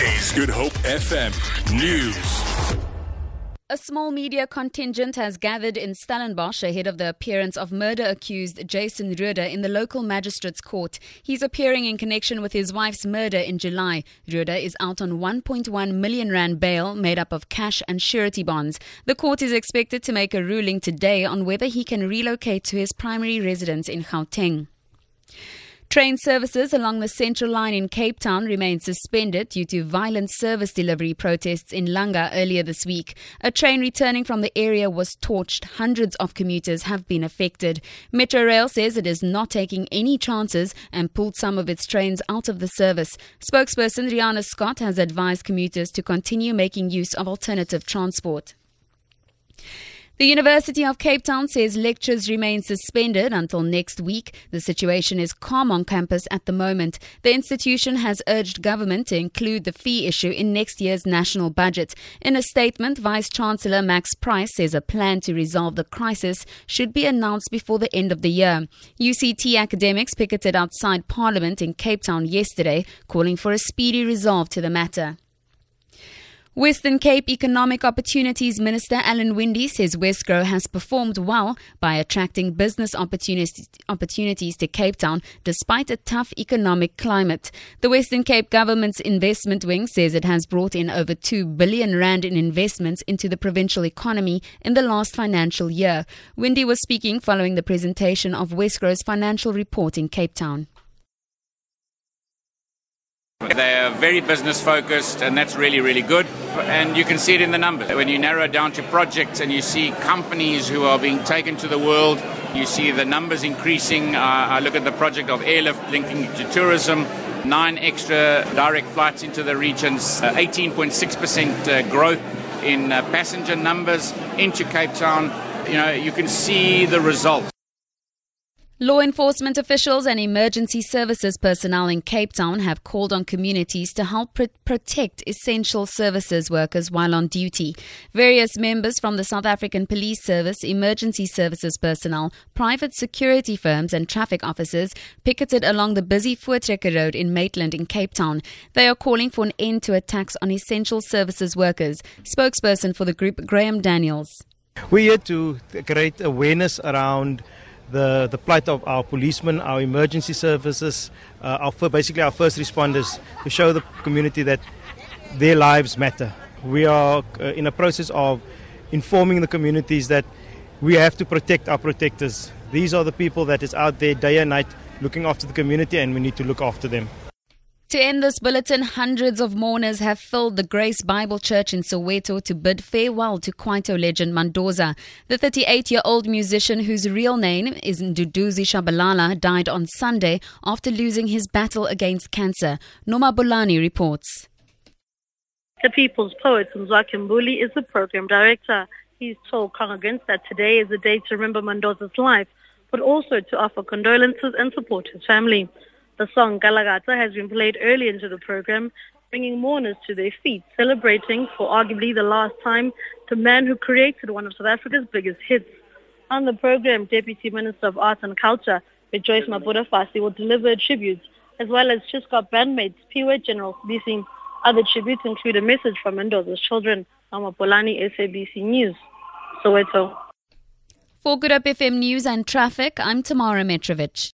Is Good Hope FM News. A small media contingent has gathered in Stellenbosch ahead of the appearance of murder accused Jason Rohde in the local magistrate's court. He's appearing in connection with his wife's murder in July. Rohde is out on 1.1 million rand bail made up of cash and surety bonds. The court is expected to make a ruling today on whether he can relocate to his primary residence in Gauteng. Train services along the Central Line in Cape Town remain suspended due to violent service delivery protests in Langa earlier this week. A train returning from the area was torched. Hundreds of commuters have been affected. Metro Rail says it is not taking any chances and pulled some of its trains out of the service. Spokesperson Riana Scott has advised commuters to continue making use of alternative transport. The University of Cape Town says lectures remain suspended until next week. The situation is calm on campus at the moment. The institution has urged government to include the fee issue in next year's national budget. In a statement, Vice Chancellor Max Price says a plan to resolve the crisis should be announced before the end of the year. UCT academics picketed outside Parliament in Cape Town yesterday, calling for a speedy resolve to the matter. Western Cape Economic Opportunities Minister Alan Winde says Wesgro has performed well by attracting business opportunities, to Cape Town despite a tough economic climate. The Western Cape government's investment wing says it has brought in over 2 billion rand in investments into the provincial economy in the last financial year. Winde was speaking following the presentation of Wesgro's financial report in Cape Town. They are very business focused, and that's really, really good. And you can see it in the numbers. When you narrow down to projects and you see companies who are being taken to the world, you see the numbers increasing. Uh, I look at the project of airlift linking to tourism, nine extra direct flights into the regions, uh, 18.6% uh, growth in uh, passenger numbers into Cape Town. You know, you can see the results. Law enforcement officials and emergency services personnel in Cape Town have called on communities to help pr- protect essential services workers while on duty. Various members from the South African Police Service, emergency services personnel, private security firms, and traffic officers picketed along the busy Voortrekker Road in Maitland in Cape Town. They are calling for an end to attacks on essential services workers. Spokesperson for the group, Graham Daniels. We're here to create awareness around the, the plight of our policemen, our emergency services, uh, our, basically our first responders, to show the community that their lives matter. We are uh, in a process of informing the communities that we have to protect our protectors. These are the people that is out there day and night looking after the community, and we need to look after them. To end this bulletin, hundreds of mourners have filled the Grace Bible Church in Soweto to bid farewell to Kwaito legend Mandoza. The 38 year old musician, whose real name is Nduduzi Shabalala, died on Sunday after losing his battle against cancer. Noma Bolani reports. The People's Poet, Mzwakhe Mbuli, is the program director. He's told congregants that today is a day to remember Mandoza's life, but also to offer condolences and support his family. The song Nkalakatha has been played early into the program, bringing mourners to their feet, celebrating for arguably the last time the man who created one of South Africa's biggest hits. On the program, Deputy Minister of Arts and Culture, Joyce Mabudafhasi, will deliver tributes, as well as Chiskop bandmates Piwe General Sibisi. Other tributes include a message from Mandoza's children. Ama Polani, SABC News, Soweto. For Good Hope FM News and Traffic, I'm Tamara Mitrovic.